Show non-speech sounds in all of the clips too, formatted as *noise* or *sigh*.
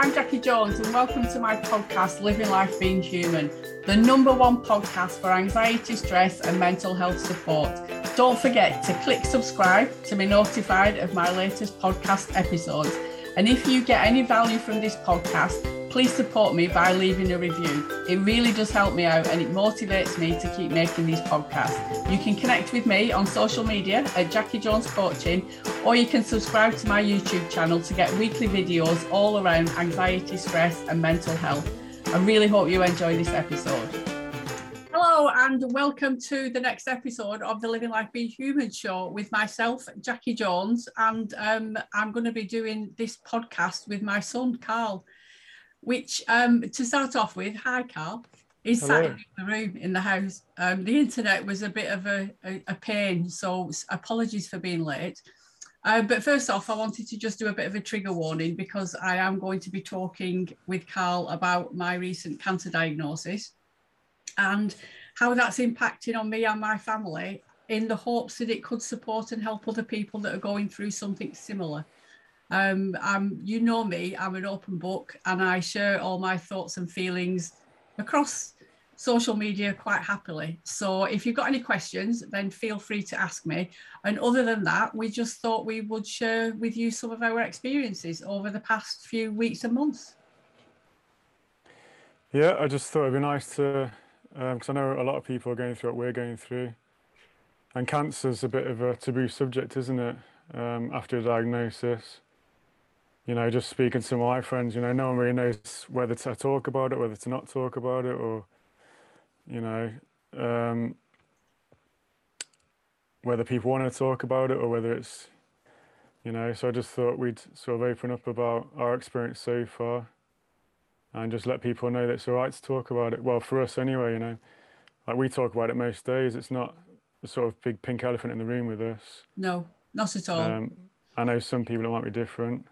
I'm Jackie Jones, and welcome to my podcast, Living Life Being Human, the number one podcast for anxiety, stress, and mental health support. Don't forget to click subscribe to be notified of my latest podcast episodes. And if you get any value from this podcast, please support me by leaving a review. It really does help me out and it motivates me to keep making these podcasts. You can connect with me on social media at Jackie Jones Coaching, or you can subscribe to my YouTube channel to get weekly videos all around anxiety, stress, and mental health. I really hope you enjoy this episode. Hello, and welcome to the next episode of the Living Life Being Human show with myself, Jackie Jones. And um, I'm going to be doing this podcast with my son, Carl which um, to start off with, hi Carl, is sat in the room in the house. Um, the internet was a bit of a, a, a pain, so apologies for being late. Uh, but first off, I wanted to just do a bit of a trigger warning because I am going to be talking with Carl about my recent cancer diagnosis and how that's impacting on me and my family in the hopes that it could support and help other people that are going through something similar. Um, I'm, you know me, I'm an open book and I share all my thoughts and feelings across social media quite happily. So if you've got any questions, then feel free to ask me. And other than that, we just thought we would share with you some of our experiences over the past few weeks and months. Yeah, I just thought it'd be nice to, because um, I know a lot of people are going through what we're going through. And cancer's a bit of a taboo subject, isn't it? Um, after a diagnosis you know, just speaking to my friends, you know, no one really knows whether to talk about it, whether to not talk about it, or, you know, um, whether people want to talk about it or whether it's, you know, so I just thought we'd sort of open up about our experience so far and just let people know that it's all right to talk about it. Well, for us anyway, you know, like we talk about it most days. It's not the sort of big pink elephant in the room with us. No, not at all. Um, I know some people it might be different.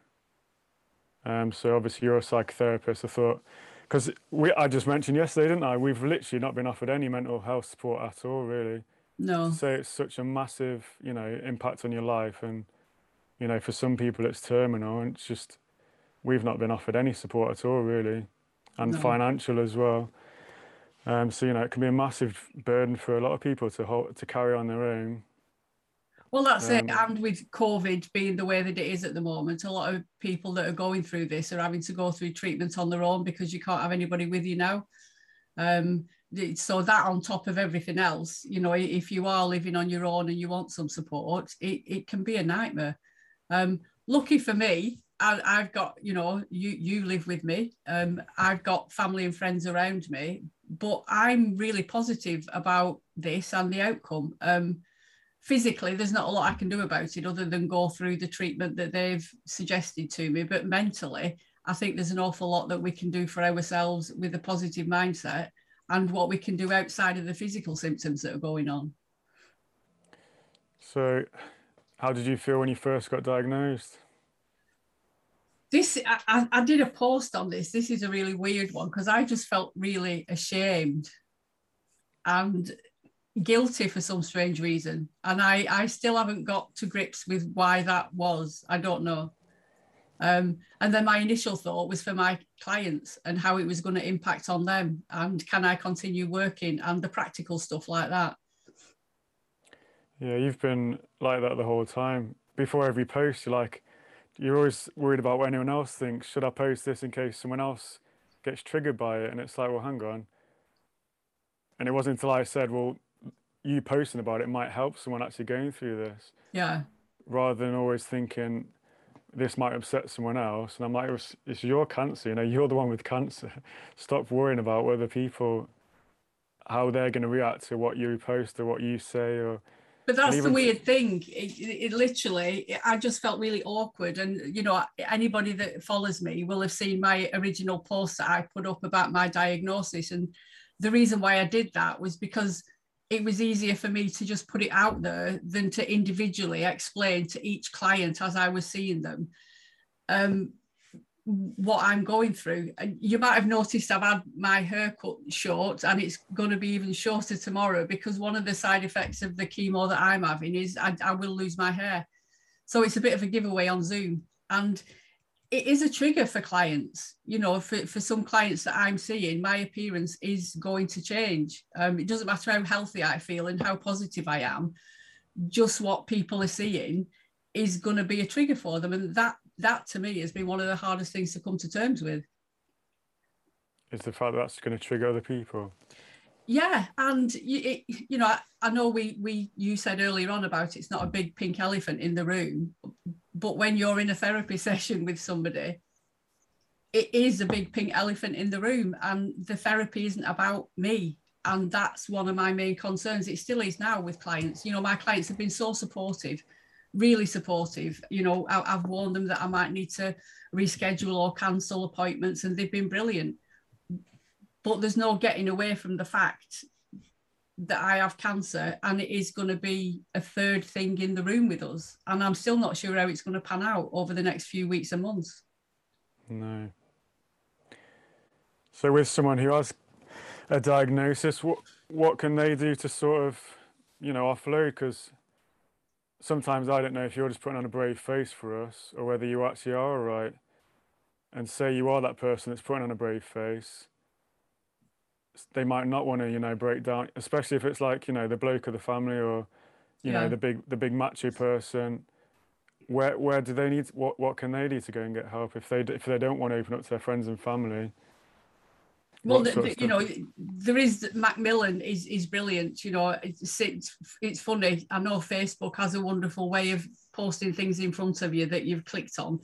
Um, so obviously you're a psychotherapist. I thought, because we I just mentioned yesterday, didn't I? We've literally not been offered any mental health support at all, really. No. So it's such a massive, you know, impact on your life, and you know, for some people it's terminal, and it's just we've not been offered any support at all, really, and no. financial as well. Um, so you know, it can be a massive burden for a lot of people to hold, to carry on their own. Well, that's um, it. And with COVID being the way that it is at the moment, a lot of people that are going through this are having to go through treatment on their own because you can't have anybody with you now. Um, so that on top of everything else, you know, if you are living on your own and you want some support, it, it can be a nightmare. Um, lucky for me, I, have got, you know, you you live with me. Um, I've got family and friends around me, but I'm really positive about this and the outcome. Um, physically there's not a lot i can do about it other than go through the treatment that they've suggested to me. But mentally i think there's an awful lot that we can do for ourselves with a positive mindset and what we can do outside of the physical symptoms that are going on. So how did you feel when you first got diagnosed? This I, I did a post on this. This is a really weird one because i just felt really ashamed. And guilty for some strange reason. And i i still haven't got to grips with why that was. I don't know. Um, and then my initial thought was for my clients and how it was going to impact on them and can i continue working and the practical stuff like that. Yeah you've been like that the whole time. Before every post you're like you're always worried about what anyone else thinks. Should i post this in case someone else gets triggered by it? And it's like well hang on. And it wasn't until i said well you posting about it might help someone actually going through this. Yeah. Rather than always thinking this might upset someone else. And I'm like, it's, it's your cancer, you know, you're the one with cancer. *laughs* Stop worrying about whether people, how they're going to react to what you post or what you say or. But that's the weird thing. It, it, literally, it, I just felt really awkward. And, you know, anybody that follows me will have seen my original post that I put up about my diagnosis. And the reason why I did that was because it was easier for me to just put it out there than to individually explain to each client as I was seeing them um, what I'm going through. And you might have noticed I've had my hair cut short and it's going to be even shorter tomorrow because one of the side effects of the chemo that I'm having is I, I will lose my hair. So it's a bit of a giveaway on Zoom. And it is a trigger for clients. You know, for, for some clients that I'm seeing, my appearance is going to change. Um, it doesn't matter how healthy I feel and how positive I am, just what people are seeing is going to be a trigger for them. And that that to me has been one of the hardest things to come to terms with. Is the fact that that's going to trigger other people? Yeah, and you, it, you know, I, I know we we you said earlier on about it's not a big pink elephant in the room, but when you're in a therapy *laughs* session with somebody, it is a big pink elephant in the room, and the therapy isn't about me. And that's one of my main concerns. It still is now with clients. You know, my clients have been so supportive really supportive. You know, I, have warned them that I might need to reschedule or cancel appointments, and they've been brilliant. But there's no getting away from the fact that I have cancer, and it is going to be a third thing in the room with us. And I'm still not sure how it's going to pan out over the next few weeks and months. No. So, with someone who has a diagnosis, what what can they do to sort of, you know, offload? Because sometimes I don't know if you're just putting on a brave face for us or whether you actually are all right. And say you are that person that's putting on a brave face, they might not want to, you know, break down, especially if it's like, you know, the bloke of the family or, you yeah. know, the big the big macho person. Where where do they need what what can they do to go and get help if they if they don't want to open up to their friends and family? well, the, the, you know, there is Macmillan is is brilliant. You know, it's, it's it's funny. I know Facebook has a wonderful way of posting things in front of you that you've clicked on.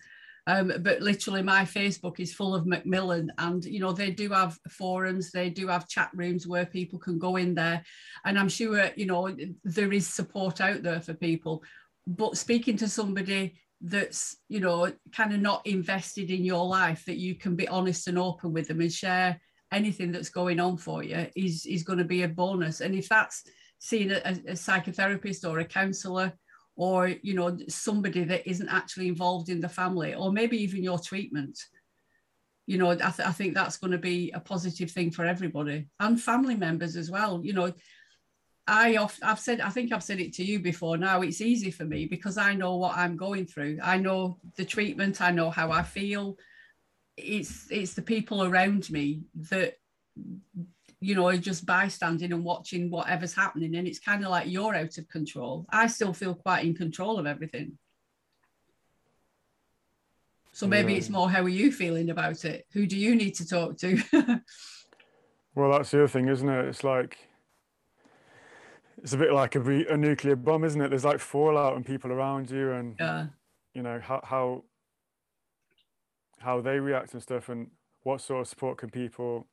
Um, but literally, my Facebook is full of Macmillan, and you know they do have forums, they do have chat rooms where people can go in there, and I'm sure you know there is support out there for people. But speaking to somebody that's you know kind of not invested in your life, that you can be honest and open with them and share anything that's going on for you is is going to be a bonus and if that's seeing a, a psychotherapist or a counselor or you know somebody that isn't actually involved in the family or maybe even your treatment you know I, th- I think that's going to be a positive thing for everybody and family members as well you know I I've said, I think I've said it to you before now. It's easy for me because I know what I'm going through. I know the treatment. I know how I feel it's it's the people around me that you know just bystanding and watching whatever's happening and it's kind of like you're out of control. I still feel quite in control of everything. So maybe yeah. it's more how are you feeling about it? Who do you need to talk to? *laughs* Well that's the other thing isn't it? It's like it's a bit like a, a nuclear bomb isn't it? There's like fallout and people around you and yeah. you know how, how how they react and stuff, and what sort of support can people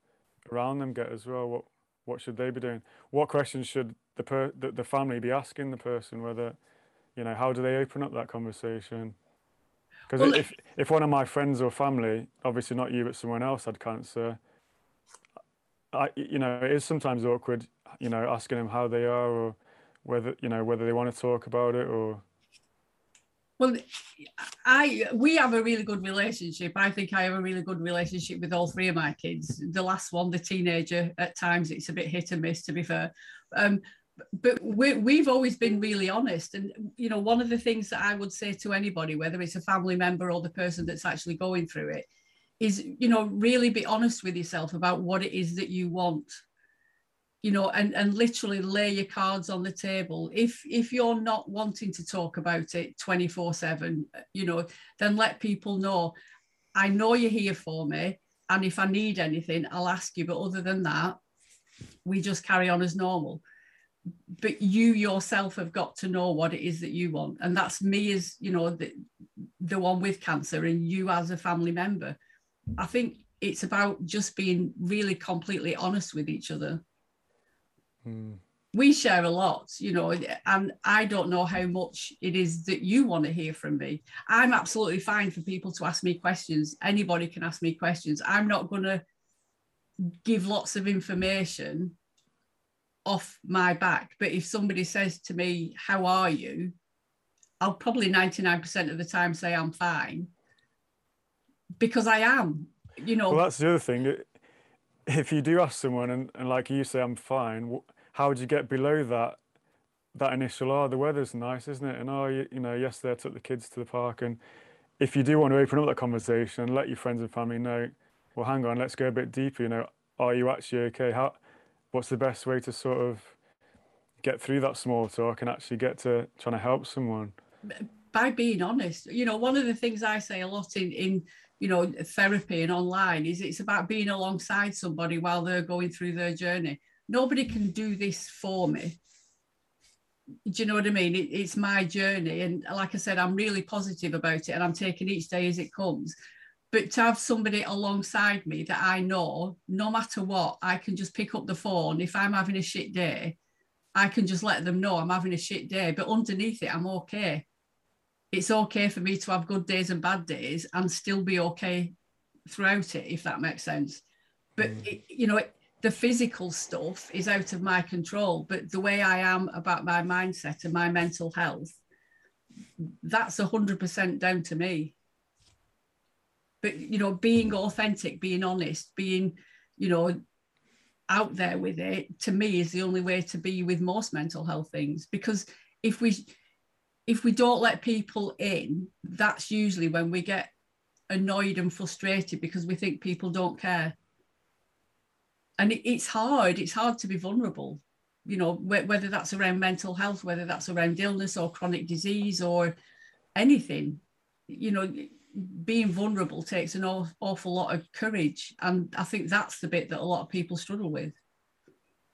around them get as well? What what should they be doing? What questions should the per the, the family be asking the person? Whether you know how do they open up that conversation? Because well, if if one of my friends or family, obviously not you but someone else, had cancer, I you know it is sometimes awkward, you know, asking them how they are or whether you know whether they want to talk about it or well, I we have a really good relationship. I think I have a really good relationship with all three of my kids. The last one, the teenager, at times it's a bit hit and miss, to be fair. Um, but we, we've always been really honest. And, you know, one of the things that I would say to anybody, whether it's a family member or the person that's actually going through it, is, you know, really be honest with yourself about what it is that you want you know and and literally lay your cards on the table. If if you're not wanting to talk about it 24 7 you know then let people know i know you're here for me and if i need anything i'll ask you. But other than that we just carry on as normal. But you yourself have got to know what it is that you want and that's me as you know the, the one with cancer and you as a family member. I think it's about just being really completely honest with each other We share a lot, you know, and I don't know how much it is that you want to hear from me. I'm absolutely fine for people to ask me questions. Anybody can ask me questions. I'm not going to give lots of information off my back. But if somebody says to me, How are you? I'll probably 99% of the time say I'm fine because I am, you know. Well, that's the other thing if you do ask someone and, and like you say, I'm fine, how would you get below that that initial, oh, the weather's nice, isn't it? And oh, you, you know, yesterday I took the kids to the park and if you do want to open up that conversation, and let your friends and family know. Well, hang on, let's go a bit deeper. You know, are you actually okay? How? What's the best way to sort of get through that small talk and actually get to trying to help someone? By being honest, you know, one of the things I say a lot in in you know therapy and online is it's about being alongside somebody while they're going through their journey. Nobody can do this for me do you know what I mean? It, it's my journey. And like I said, I'm really positive about it and I'm taking each day as it comes. But to have somebody alongside me that I know, no matter what, I can just pick up the phone. If I'm having a shit day, I can just let them know I'm having a shit day. But underneath it, I'm okay. It's okay for me to have good days and bad days and still be okay throughout it, if that makes sense. But, mm. it, you know, it, the physical stuff is out of my control, but the way I am about my mindset and my mental health, that's 100% down to me. But, you know, being mm. authentic, being honest, being, you know, out there with it, to me is the only way to be with most mental health things. Because if we, if we don't let people in, that's usually when we get annoyed and frustrated because we think people don't care and it, it's hard it's hard to be vulnerable you know wh- whether that's around mental health whether that's around illness or chronic disease or anything. You know being vulnerable takes an aw- awful lot of courage and i think that's the bit that a lot of people struggle with.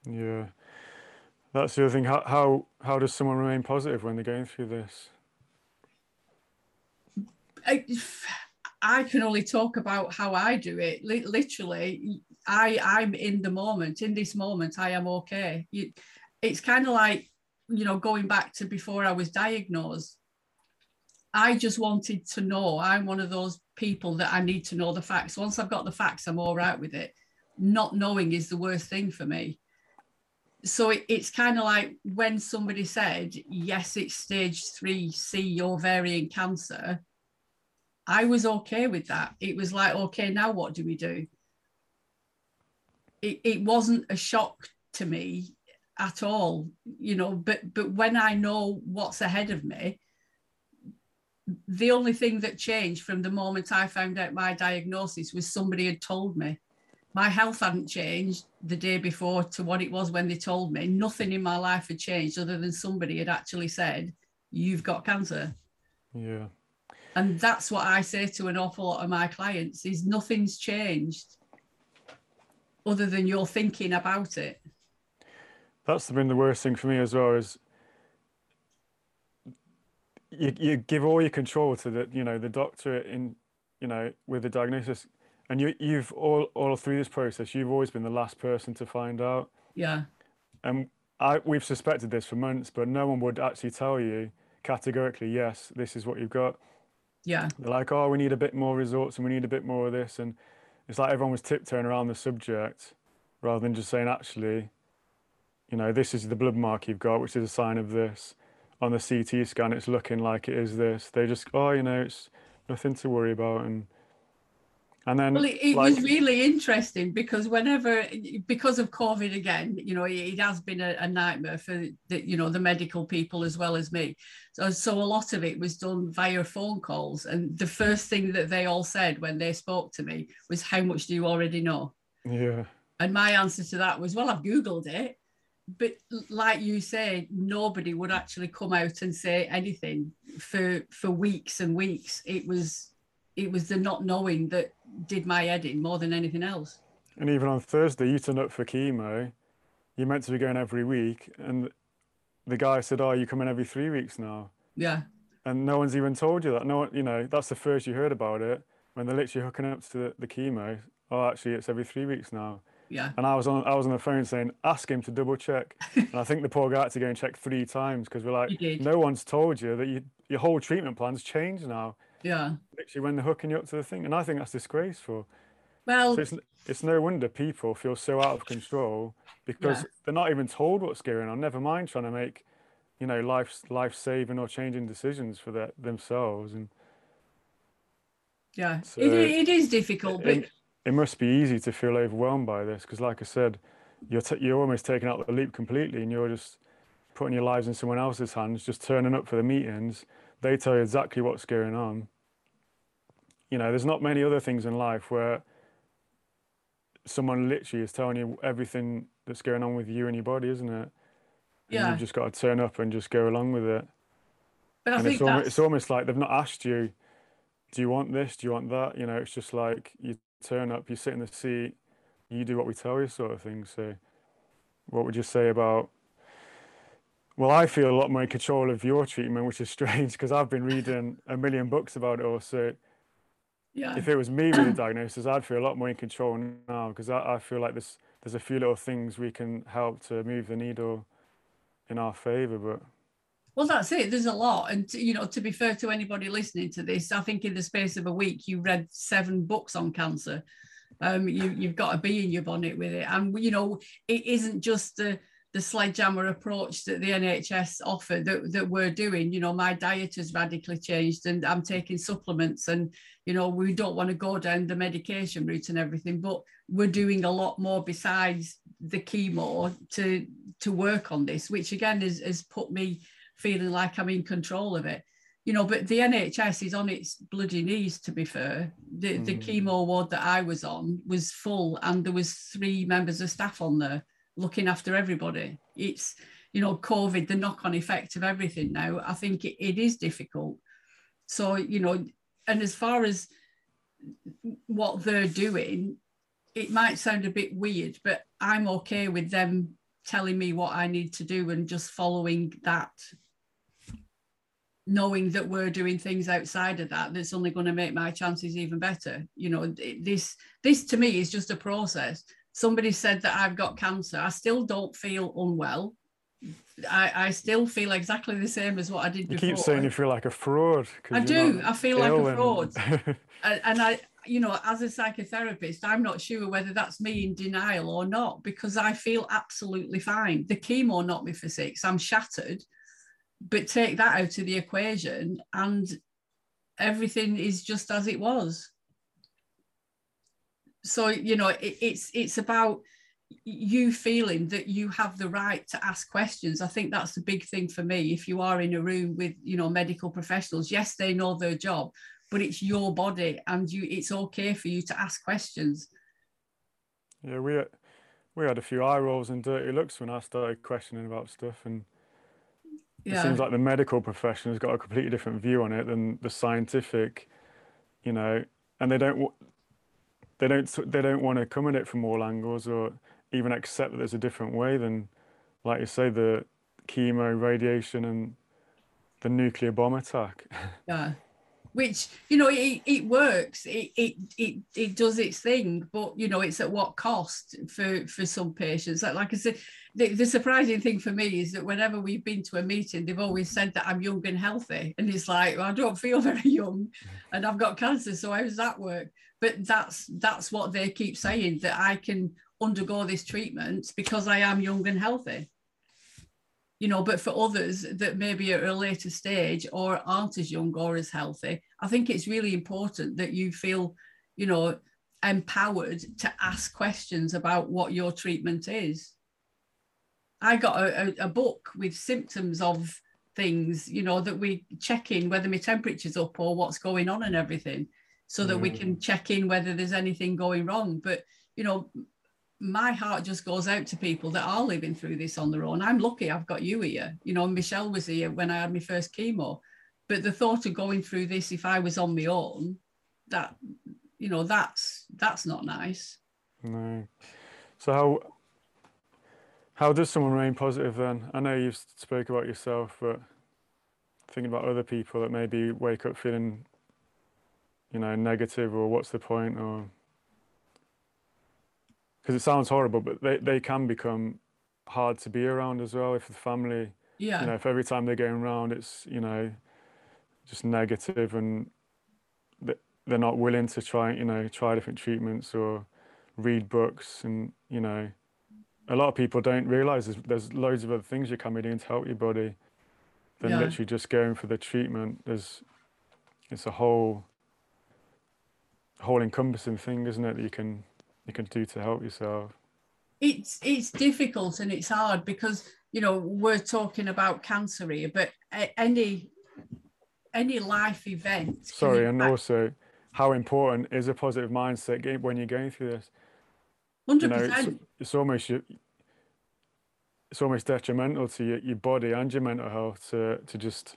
Yeah. That's the other thing. How how, how does someone remain positive when they're going through this? I, I can only talk about how I do it. L- literally, I I'm in the moment. In this moment, I am okay. You, it's kind of like you know going back to before I was diagnosed. I just wanted to know. I'm one of those people that I need to know the facts. Once I've got the facts, I'm all right with it. Not knowing is the worst thing for me. So it, it's kind of like when somebody said, yes, it's stage 3C ovarian cancer I was okay with that. It was like, okay, now what do we do? It, it wasn't a shock to me at all, you know, but but when I know what's ahead of me, the only thing that changed from the moment I found out my diagnosis was somebody had told me. My health hadn't changed the day before to what it was when they told me. Nothing in my life had changed other than somebody had actually said, You've got cancer. Yeah and that's what i say to an awful lot of my clients is nothing's changed other than you're thinking about it that's been the worst thing for me as well is you, you give all your control to the you know the doctor in you know with the diagnosis and you you've all all through this process you've always been the last person to find out yeah and I, we've suspected this for months but no one would actually tell you categorically yes this is what you've got yeah. They're like, oh, we need a bit more results and we need a bit more of this. And it's like everyone was tiptoeing around the subject rather than just saying, actually, you know, this is the blood mark you've got, which is a sign of this. On the CT scan, it's looking like it is this. They just, oh, you know, it's nothing to worry about. And and then, well, it, it like, was really interesting because whenever, because of COVID again, you know, it, it has been a, a, nightmare for the, you know, the medical people as well as me. So, so a lot of it was done via phone calls. And the first thing that they all said when they spoke to me was, "How much do you already know?" Yeah. And my answer to that was, "Well, I've googled it." But like you say, nobody would actually come out and say anything for for weeks and weeks. It was it was the not knowing that did my head in more than anything else. And even on Thursday, you turned up for chemo. You're meant to be going every week, and the guy said, "Oh, you coming every three weeks now." Yeah. And no one's even told you that. No one, you know, that's the first you heard about it when they're literally hooking up to the, the chemo. Oh, actually, it's every three weeks now. Yeah. And I was on I was on the phone saying, ask him to double check. *laughs* and I think the poor guy had to go and check three times because we're like, no one's told you that you, your whole treatment plan's changed now. Yeah. Literally when they're hooking you up to the thing. And I think that's disgraceful. Well, so it's, it's no wonder people feel so out of control because yeah. they're not even told what's going on, never mind trying to make, you know, life life saving or changing decisions for their, themselves. And yeah, so it, it is difficult. It, but... it must be easy to feel overwhelmed by this because, like I said, you're, t- you're almost taking out the leap completely and you're just putting your lives in someone else's hands, just turning up for the meetings. They tell you exactly what's going on you know, there's not many other things in life where someone literally is telling you everything that's going on with you and your body, isn't it? And Yeah. You've just got to turn up and just go along with it. But I and think it's almost, it's almost like they've not asked you, do you want this? Do you want that? You know, it's just like you turn up, you sit in the seat, you do what we tell you, sort of thing. So, what would you say about? Well, I feel a lot more in control of your treatment, which is *laughs* strange because I've been reading a million books about it. Also, yeah. if it was me with the diagnosis, I'd feel a lot more in control now because I, I feel like there's there's a few little things we can help to move the needle in our favour. But Well, that's it. There's a lot. And, to, you know, to be fair to anybody listening to this, I think in the space of a week, you read seven books on cancer. Um, you, you've got to be in your bonnet with it. And, you know, it isn't just the, the sledgehammer approach that the NHS offer that, that we're doing. You know, my diet has radically changed and I'm taking supplements and, you know, we don't want to go down the medication route and everything, but we're doing a lot more besides the chemo to to work on this, which again has, has put me feeling like I'm in control of it. You know, but the NHS is on its bloody knees, to be fair. The, the Mm. chemo ward that I was on was full and there was three members of staff on there looking after everybody. It's, you know, COVID, the knock-on effect of everything now, I think it, it is difficult. So, you know, and as far as what they're doing, it might sound a bit weird, but I'm okay with them telling me what I need to do and just following that, knowing that we're doing things outside of that that's only going to make my chances even better. You know, this this to me is just a process. Somebody said that I've got cancer. I still don't feel unwell. I, I still feel exactly the same as what I did you before. keep saying you feel like a fraud. I do. I feel like a fraud. *laughs* and, and I, you know, as a psychotherapist, I'm not sure whether that's me in denial or not because I feel absolutely fine. The chemo knocked me for six. I'm shattered, but take that out of the equation, and everything is just as it was. So you know, it, it's it's about you feeling that you have the right to ask questions. I think that's the big thing for me. If you are in a room with you know medical professionals yes they know their job but it's your body and you it's okay for you to ask questions. Yeah, we had, we had a few eye rolls and dirty looks when I started questioning about stuff, and it yeah. seems like the medical profession has got a completely different view on it than the scientific, you know, and they don't they don't they don't want to come at it from all angles or even accept that there's a different way than, like you say, the chemo, radiation, and the nuclear bomb attack. *laughs* yeah which you know it, it works it, it it it does its thing but you know it's at what cost for for some patients. Like, like i said the, the surprising thing for me is that whenever we've been to a meeting they've always said that i'm young and healthy. And it's like well, i don't feel *laughs* very young and i've got cancer so how does that work? But that's that's what they keep saying that i can undergo this treatment because i am young and healthy you know, but for others that maybe are at a later stage or aren't as young or as healthy, I think it's really important that you feel, you know, empowered to ask questions about what your treatment is. I got a, a, book with symptoms of things, you know, that we check in whether my temperature's up or what's going on and everything, so that we Mm. can check in whether there's anything going wrong. But, you know, my heart just goes out to people that are living through this on their own. I'm lucky I've got you here. You know, Michelle was here when I had my first chemo. But the thought of going through this if I was on my own, that you know, that's that's not nice. No. So how how does someone remain positive then? I know you've spoke about yourself, but thinking about other people that maybe wake up feeling, you know, negative or what's the point or because it sounds horrible, but they, they can become hard to be around as well if the family, Yeah. you know, if every time they're going around it's, you know, just negative and th- they're not willing to try, you know, try different treatments or read books and, you know, a lot of people don't realize there's, there's loads of other things you can be doing to help your body than Yeah. literally just going for the treatment. There's, it's a whole, whole encompassing thing, isn't it? That you can, you can do to help yourself. it's it's difficult and it's hard because you know we're talking about cancer here but any any life event Sorry, and also, how important is a positive mindset when you're going through this. 100%. You know, it's, it's almost it's almost detrimental to your, your body and your mental health to to just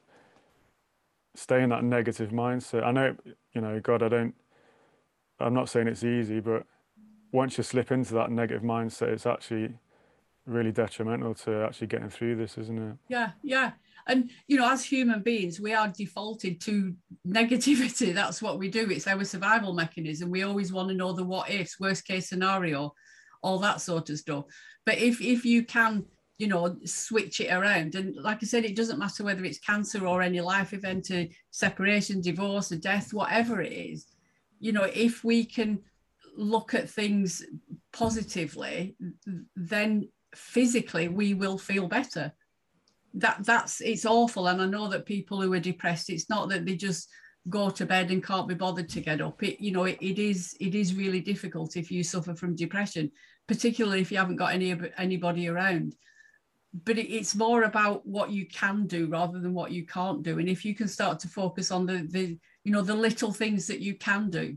stay in that negative mindset. I know, you know, God, I don't. I'm not saying it's easy, but once you slip into that negative mindset, it's actually really detrimental to actually getting through this, isn't it? Yeah, yeah. And you know, as human beings, we are defaulted to negativity. *laughs* That's what we do. It's our survival mechanism. We always want to know the what ifs, worst case scenario, all that sort of stuff. But if if you can, you know, switch it around, and like I said, it doesn't matter whether it's cancer or any life event, a separation, divorce, a death, whatever it is. You know, if we can look at things positively, then physically we will feel better. That that's it's awful. And i know that people who are depressed it's not that they just go to bed and can't be bothered to get up. It you know it, it is it is really difficult if you suffer from depression particularly if you haven't got any anybody around. But it, it's more about what you can do rather than what you can't do. And if you can start to focus on the the you know the little things that you can do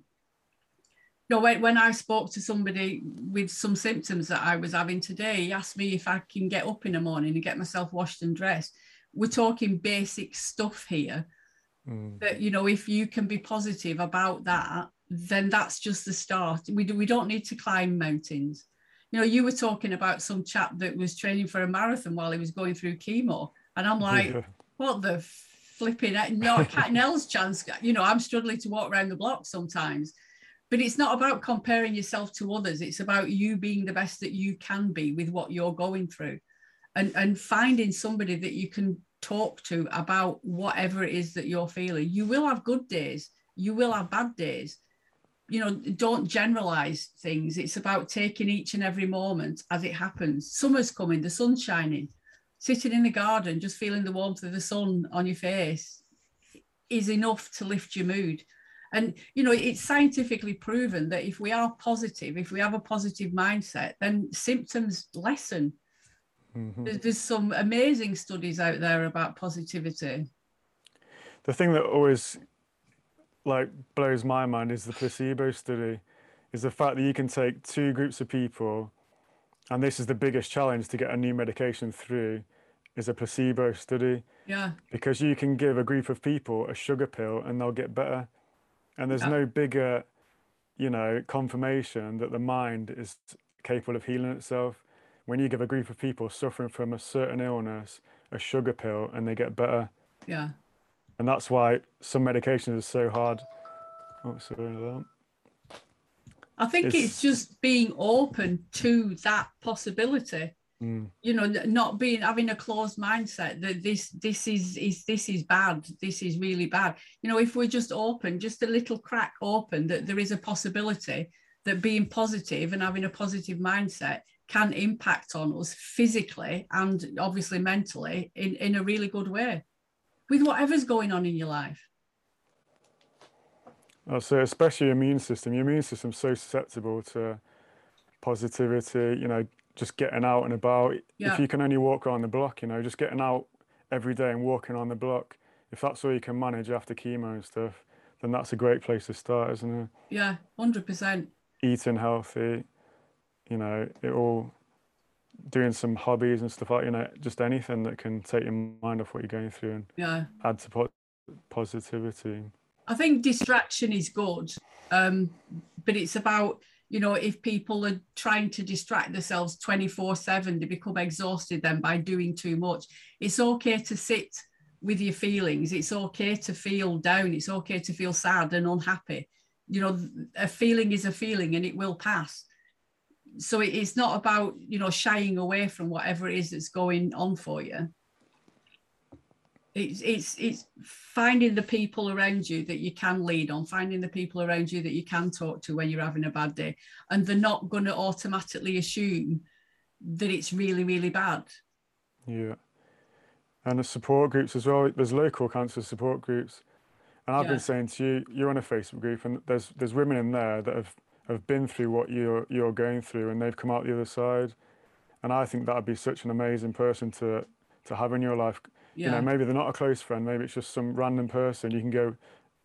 know, when, when I spoke to somebody with some symptoms that I was having today, he asked me if I can get up in the morning and get myself washed and dressed. We're talking basic stuff here. Mm. That you know, if you can be positive about that, then that's just the start. We do, we don't need to climb mountains. You know, you were talking about some chap that was training for a marathon while he was going through chemo, and I'm like, yeah. what the flipping? No, cat and *laughs* chance. You know, I'm struggling to walk around the block sometimes but it's not about comparing yourself to others. It's about you being the best that you can be with what you're going through. And and finding somebody that you can talk to about whatever it is that you're feeling. You will have good days. You will have bad days. You know don't generalize things. It's about taking each and every moment as it happens. Summer's coming the sun's shining. Sitting in the garden just feeling the warmth of the sun on your face is enough to lift your mood and, you know, it's scientifically proven that if we are positive, if we have a positive mindset, then symptoms lessen. Mm-hmm. There's, there's some amazing studies out there about positivity. The thing that always like blows my mind is the placebo study is the fact that you can take two groups of people and this is the biggest challenge to get a new medication through is a placebo study yeah because you can give a group of people a sugar pill and they'll get better and there's yeah. no bigger you know confirmation that the mind is capable of healing itself. When you give a group of people suffering from a certain illness a sugar pill and they get better. Yeah. And that's why some medications are so hard. Oh sorry that. I think it's, it's, just being open to that possibility. Mm. You know, not being having a closed mindset that this this is is this is bad. This is really bad. You know, if we're just open, just a little crack open, that there is a possibility that being positive and having a positive mindset can impact on us physically and obviously mentally in, in a really good way with whatever's going on in your life. I'll say, especially your immune system. Your immune system's so susceptible to positivity, you know, just getting out and about. Yeah. If you can only walk around the block, you know, just getting out every day and walking on the block. If that's all you can manage after chemo and stuff, then that's a great place to start, isn't it? Yeah, hundred percent. Eating healthy, you know, it all doing some hobbies and stuff like you know, just anything that can take your mind off what you're going through and yeah, add to po- positivity. I think distraction is good, um, but it's about you know, if people are trying to distract themselves 24 7, they become exhausted then by doing too much. It's okay to sit with your feelings. It's okay to feel down. It's okay to feel sad and unhappy. You know, a feeling is a feeling and it will pass. So it's not about, you know, shying away from whatever it is that's going on for you it's it's it's finding the people around you that you can lead on finding the people around you that you can talk to when you're having a bad day. And they're not going to automatically assume that it's really really bad. Yeah. And the support groups as well. There's local cancer support groups. And i've yeah. been saying to you you're on a facebook group and there's there's women in there that have have been through what you're you're going through and they've come out the other side. And i think that would be such an amazing person to to have in your life yeah. You know, maybe they're not a close friend, maybe it's just some random person you can go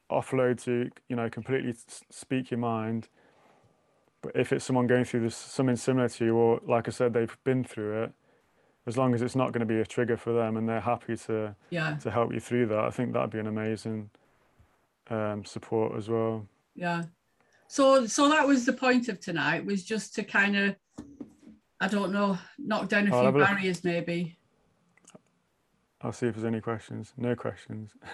offload to you know completely speak your mind. But if it's someone going through this something similar to you, or like I said, they've been through it, as long as it's not going to be a trigger for them and they're happy to yeah to help you through that, I think that'd be an amazing um, support as well. Yeah. So so that was the point of tonight was just to kind of I don't know knock down a I'll few have a- barriers maybe. I'll see if there's any questions. No questions. *laughs*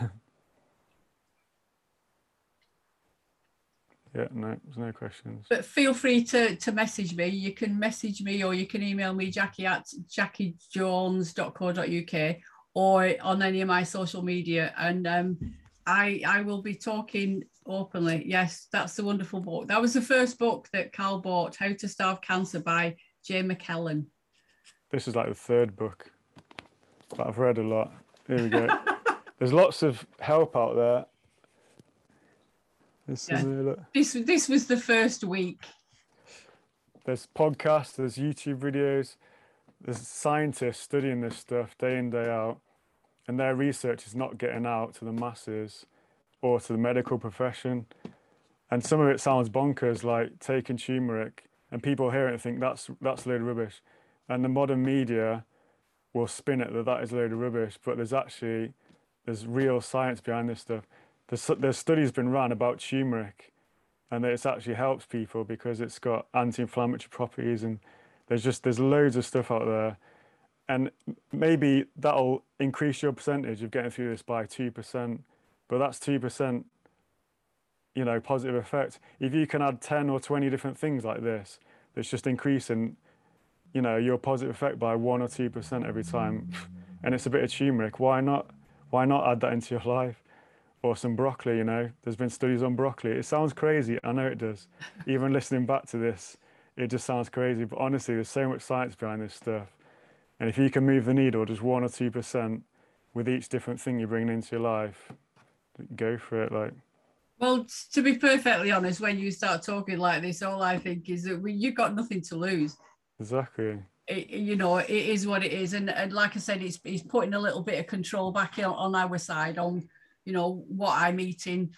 yeah, no, there's no questions. But feel free to to message me. You can message me or you can email me Jackie at jackiejones.co.uk or on any of my social media and um I I will be talking openly. Yes, that's the wonderful book. That was the first book that Carl bought, How to Starve Cancer by Jane McLelland. This is like the third book, I've read a lot. Here we go. *laughs* there's lots of help out there. This Yeah. is. This this was the first week. There's podcasts, there's YouTube videos, there's scientists studying this stuff day in, day out, and their research is not getting out to the masses or to the medical profession. And some of it sounds bonkers, like taking turmeric, and people hear it and think that's that's a load of rubbish. And the modern media will spin it that that is a load of rubbish, but there's actually there's real science behind this stuff. There's, there's studies been run about turmeric and that it actually helps people because it's got anti-inflammatory properties and there's just there's loads of stuff out there and maybe that'll increase your percentage of getting through this by 2% but that's 2% you know positive effect if you can add 10 or 20 different things like this that's just increasing you know your positive effect by 1 or 2% every time. And it's a bit of turmeric. Why not why not add that into your life? Or some broccoli you know there's been studies on broccoli. It sounds crazy. I know it does. Even listening back to this it just sounds crazy. But honestly there's so much science behind this stuff. And if you can move the needle just 1 or 2% with each different thing you bring into your life go for it like. Well, to be perfectly honest, when you start talking like this, all I think is that you've got nothing to lose. Exactly It, you know, it is what it is, and, and like I said, it's it's putting a little bit of control back on, on our side on, you know, what I'm eating.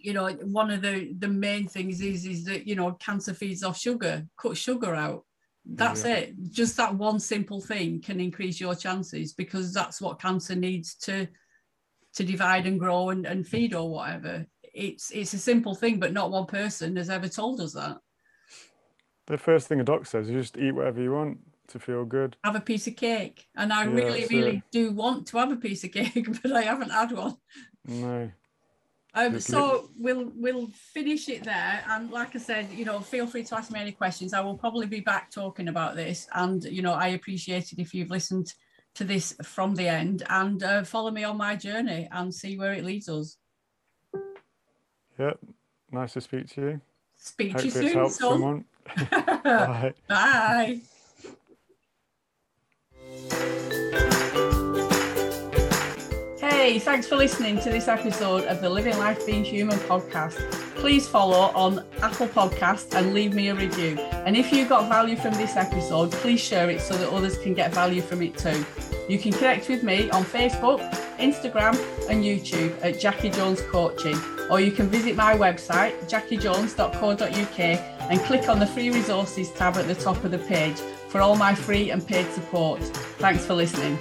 You know, one of the the main things is is that you know cancer feeds off sugar. Cut sugar out. That's Yeah. it. Just that one simple thing can increase your chances because that's what cancer needs to to divide and grow and, and feed or whatever. It's it's a simple thing, but not one person has ever told us that. The first thing a doc says is just eat whatever you want to feel good Have a piece of cake. And I Yeah, really, really it. do want to have a piece of *laughs* cake, but I haven't had one. no Um, so we'll we'll finish it there. And like I said, you know, feel free to ask me any questions. I will probably be back talking about this. And you know, I appreciate it if you've listened to this from the end and uh, follow me on my journey and see where it leads us. yep nice to speak to you Speak to you soon. someone Bye. *laughs* Bye. Hey, thanks for listening to this episode of the Living Life Being Human podcast. Please follow on Apple Podcasts and leave me a review. And if you got value from this episode, please share it so that others can get value from it too. You can connect with me on Facebook, Instagram, and YouTube at Jackie Jones Coaching, or you can visit my website, jackiejones.co.uk, and click on the free resources tab at the top of the page for all my free and paid support. Thanks for listening.